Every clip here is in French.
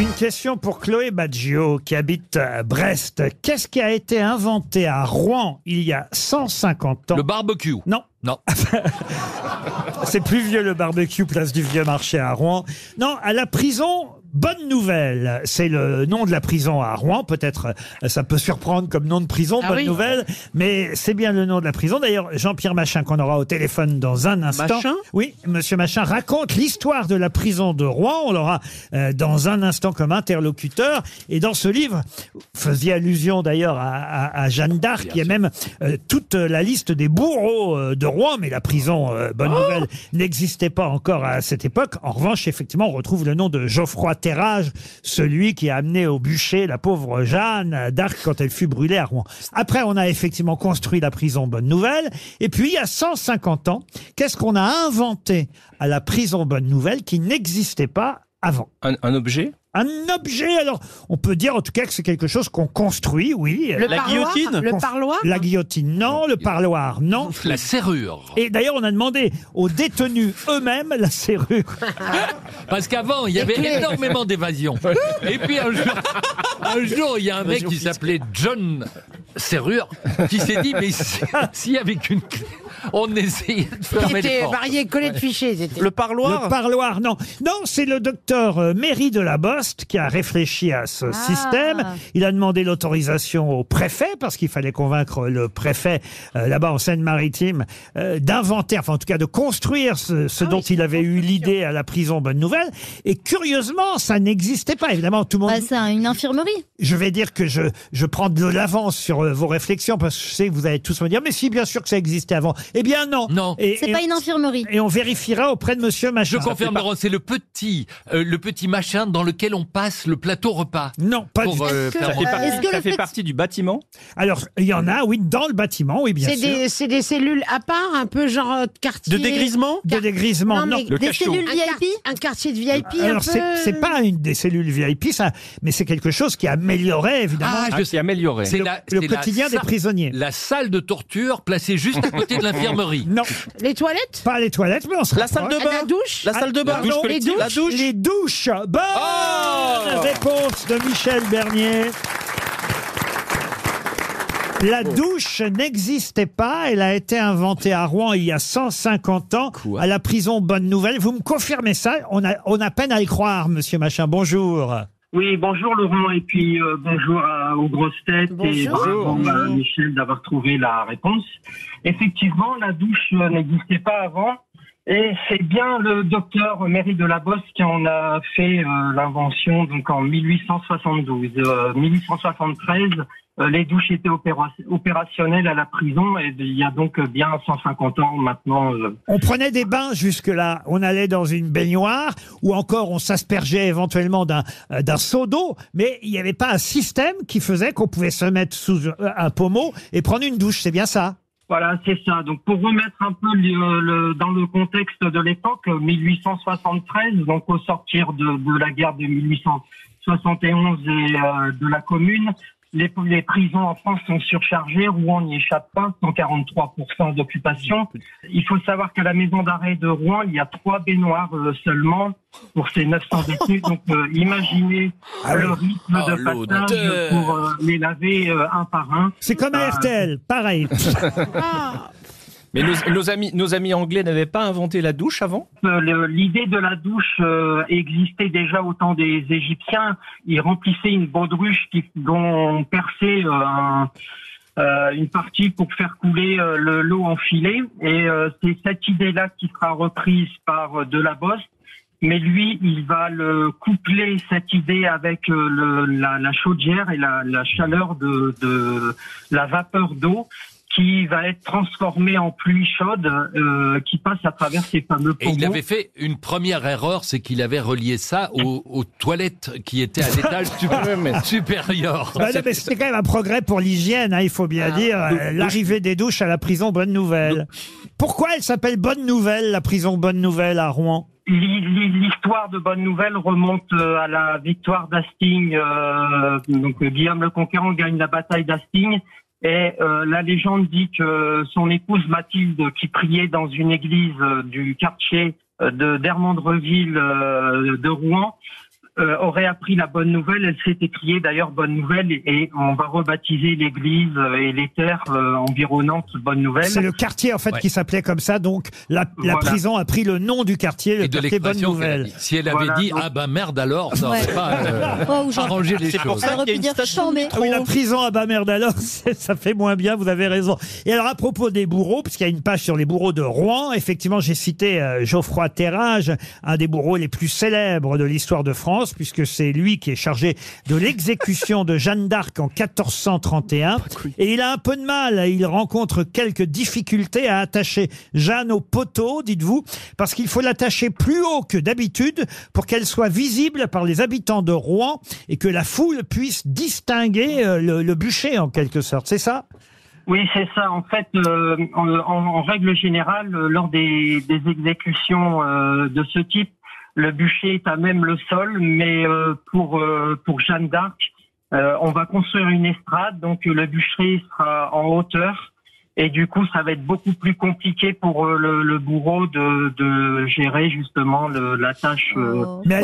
Une question pour Chloé Baggio qui habite à Brest. Qu'est-ce qui a été inventé à Rouen il y a 150 ans? Le barbecue. Non, Non. c'est plus vieux le barbecue place du vieux marché à Rouen. Non, à la prison. Bonne nouvelle, c'est le nom de la prison à Rouen. Peut-être euh, ça peut surprendre comme nom de prison, Ah bonne oui. nouvelle, mais c'est bien le nom de la prison. D'ailleurs, Jean-Pierre Machin qu'on aura au téléphone dans un instant. Machin Oui, Monsieur Machin raconte l'histoire de la prison de Rouen. On l'aura euh, dans un instant comme interlocuteur. Et dans ce livre, vous faisiez allusion d'ailleurs à, à- à Jeanne d'Arc. Il y a même euh, toute la liste des bourreaux euh, de Rouen, mais la prison, euh, bonne nouvelle, n'existait pas encore à cette époque. En revanche, effectivement, on retrouve le nom de Geoffroy Celui qui a amené au bûcher la pauvre Jeanne d'Arc quand elle fut brûlée à Rouen. Après, on a effectivement construit la prison Bonne Nouvelle. Et puis, il y a 150 ans, qu'est-ce qu'on a inventé à la prison Bonne Nouvelle qui n'existait pas avant? Un objet? Un objet, alors on peut dire en tout cas que c'est quelque chose qu'on construit, oui. Le La parloir guillotine Le parloir La guillotine, non. Le parloir, non. La serrure. Et d'ailleurs, on a demandé aux détenus eux-mêmes la serrure. Parce qu'avant, il y avait clés. énormément d'évasion. Et puis un jour, un jour, il y a un mec qui s'appelait John Serrure qui s'est dit, mais si, si avec une clé, on essayait de Qui fermer les était portes. marié, collé de fichier. c'était. Le Le parloir parloir, non. Non, c'est le docteur euh, Méry de la Qui a réfléchi à ce système. Il a demandé l'autorisation au préfet, parce qu'il fallait convaincre le préfet, euh, là-bas en Seine-Maritime, euh, d'inventer, enfin en tout cas de construire ce, ce dont il avait eu l'idée à la prison Bonne Nouvelle. Et curieusement, ça n'existait pas. Évidemment, tout le monde... Bah, c'est un- une infirmerie. Je vais dire que je, je prends de l'avance sur euh, vos réflexions, parce que je sais que vous allez tous me dire, mais si, bien sûr que ça existait avant. Eh bien non. Non. Et, C'est et- pas une infirmerie. et on vérifiera auprès de monsieur Je Machin. confirme, Laurent, c'est le petit, euh, le petit machin dans lequel on passe le plateau repas. Non, pas du Pour, tout. euh, Est-ce que- Ça fait, partie, Est-ce que ça le fait fait- partie du bâtiment? Alors, il y en a, oui, dans le bâtiment, oui, bien C'est sûr. des, c'est des cellules à part, un peu genre euh, quartier. De dégrisement De dégrisement, Non, non. mais Le Des cachot. cellules un, VIP un quartier de VIP un Alors, peu. c'est c'est pas une des cellules VIP, ça, mais c'est quelque chose qui améliorait, évidemment, Ah, Ah, c'est amélioré. C'est le, la, le c'est la quotidien des prisonniers. La salle de torture placée juste à côté de l'infirmerie. Non, Les toilettes? Pas les toilettes, mais on se La salle de bain La douche? La salle de bain Ah, douche collective La douche Les douches Bonne Oh réponse de Michel Bernier. La douche n'existait pas, elle a été inventée à Rouen il y a 150 ans, Quoi à la prison Bonne Nouvelle. Vous me confirmez ça? On a, on a peine à y croire, monsieur Machin. Bonjour. Oui, bonjour Laurent et puis euh, bonjour à- aux grosses têtes et Bonjour. bravo à Michel d'avoir trouvé la réponse. Effectivement, la douche euh, n'existait pas avant et c'est bien le docteur Méry de la Bosse qui en a fait euh, l'invention donc en 1872. Euh, 1873, euh, les douches étaient opéra- opérationnelles à la prison et il y a donc bien 150 ans maintenant. On prenait des bains jusque-là, on allait dans une baignoire, ou encore on s'aspergeait éventuellement d'un seau d'eau, mais il n'y avait pas un système qui faisait qu'on pouvait se mettre sous un pommeau et prendre une douche, c'est bien ça? Voilà, c'est ça. Donc pour remettre un peu le, le- dans le contexte de l'époque, 1873, donc au sortir de, la guerre de 1871 et euh, de la Commune, les, les prisons en France sont surchargées, Rouen n'y échappe pas, 143% d'occupation. Il faut savoir qu'à la maison d'arrêt de Rouen, il y a trois baignoires euh, seulement pour ces 900 détenus. Donc euh, imaginez Ah le oui. rythme Oh, de passage l'odeur. pour euh, les laver euh, un par un. C'est comme à Ah. RTL, pareil. Ah, Mais nos, amis, nos amis anglais n'avaient pas inventé la douche avant? Euh, L'idée de la douche euh, existait déjà au temps des Égyptiens. Ils remplissaient une baudruche dont on perçait euh, un- une partie pour faire couler le- l'eau en filet. Et c'est cette idée-là qui sera reprise par euh, Delabosse. Mais lui, il va le coupler cette idée avec la, la chaudière et la, la chaleur de, de la vapeur d'eau qui va être transformée en pluie chaude euh, qui passe à travers ces fameux Et il avait fait une première erreur, c'est qu'il avait relié ça aux, aux toilettes qui étaient à l'étage sup- supérieur. Bah non, mais C'était quand même un progrès pour l'hygiène, hein, il faut bien dire. euh, L'arrivée des douches à la prison Bonne Nouvelle. Pourquoi elle s'appelle Bonne Nouvelle, la prison Bonne Nouvelle à Rouen? L'hi- l'hi- L'histoire de Bonne Nouvelle remonte euh, à la victoire d'Hastings. euh, donc euh, Guillaume le Conquérant gagne la bataille d'Hastings. Et euh, la légende dit que son épouse Mathilde, qui priait dans une église euh, du quartier euh, de d'Hermandreville de Rouen, euh, aurait appris la bonne nouvelle. Elle s'est écriée d'ailleurs bonne nouvelle et, et on va rebaptiser l'église et les terres euh, environnantes bonne nouvelle. C'est le quartier en fait Ouais. qui s'appelait comme ça, donc la, la Voilà. prison a pris le nom du quartier, le Et de quartier Bonne Nouvelle. Si elle avait Voilà, dit donc- ah ben merde alors, ça aurait Ouais. pas euh, Oh, arrangé les pour choses. ça Ça aurait pu dire. Ah oui, la prison à bas merde alors, ça fait moins bien, vous avez raison. Et alors à propos des bourreaux, puisqu'il y a une page sur les bourreaux de Rouen, effectivement j'ai cité euh, Geoffroy Terrage, un des bourreaux les plus célèbres de l'histoire de France, puisque c'est lui qui est chargé de l'exécution de Jeanne d'Arc en 1431. Et il a un peu de mal, il rencontre quelques difficultés à attacher Jeanne au poteau, dites-vous, parce qu'il faut l'attacher plus haut que d'habitude pour qu'elle soit visible par les habitants de Rouen et que la foule puisse distinguer euh, le, le bûcher en quelque sorte. C'est ça? Oui, c'est ça. En fait, euh, en, règle générale, euh, lors des, des exécutions euh, de ce type, le bûcher est à même le sol, mais euh, pour euh, pour Jeanne d'Arc, euh, on va construire une estrade, donc le bûcher sera en hauteur. Et du coup, ça va être beaucoup plus compliqué pour euh, le, le bourreau de, de gérer justement le, la tâche euh, Oh, Mais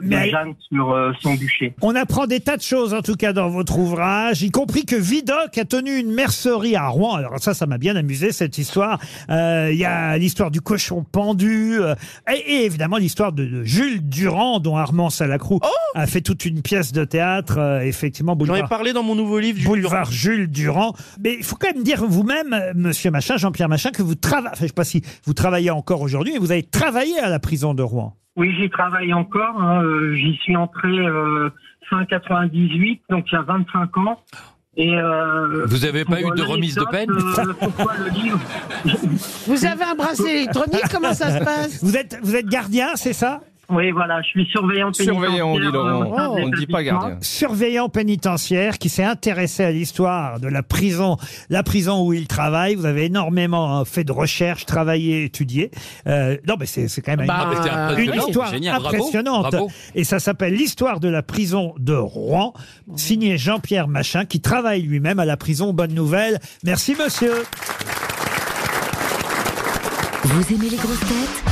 Mais Jeanne sur euh, son bûcher. On apprend des tas de choses en tout cas dans votre ouvrage, y compris que Vidocq a tenu une mercerie à Rouen. Alors ça, ça m'a bien amusé cette histoire. Euh, Il y a l'histoire du cochon pendu euh, et, et évidemment l'histoire de, de Jules Durand dont Armand Salacrou a fait toute une pièce de théâtre. euh, effectivement, J'en ai parlé dans mon nouveau livre. Jules boulevard Jules Durand. Mais il faut quand même dire vous-même, euh, Monsieur Machin, Jean-Pierre Machin, que vous travaillez. Enfin, je sais pas si vous travaillez encore aujourd'hui, mais vous avez travaillé à la prison de Rouen. Oui, j'y travaille encore. hein, euh, J'y suis entré euh, fin 98, donc il y a 25 ans. Et euh, Vous avez pas eu de remise de peine euh, Pourquoi le livre Vous avez un bracelet électronique Comment ça se passe? Vous êtes, vous êtes gardien, c'est ça? Oui, voilà, je suis surveillant pénitentiaire. Surveillant, on dit euh, Laurent. On ne dit pas gardien. surveillant pénitentiaire qui s'est intéressé à l'histoire de la prison, la prison où il travaille. Vous avez énormément euh, fait de recherches, travaillé, étudié. Euh, non, mais c'est c'est quand même Ah, mais c'est une, impressionnant. histoire Génial. Bravo, impressionnante. bravo. Et ça s'appelle l'histoire de la prison de Rouen, signé Jean-Pierre Machin, qui travaille lui-même à la prison Bonne Nouvelle. Merci, monsieur. Vous aimez les grosses têtes?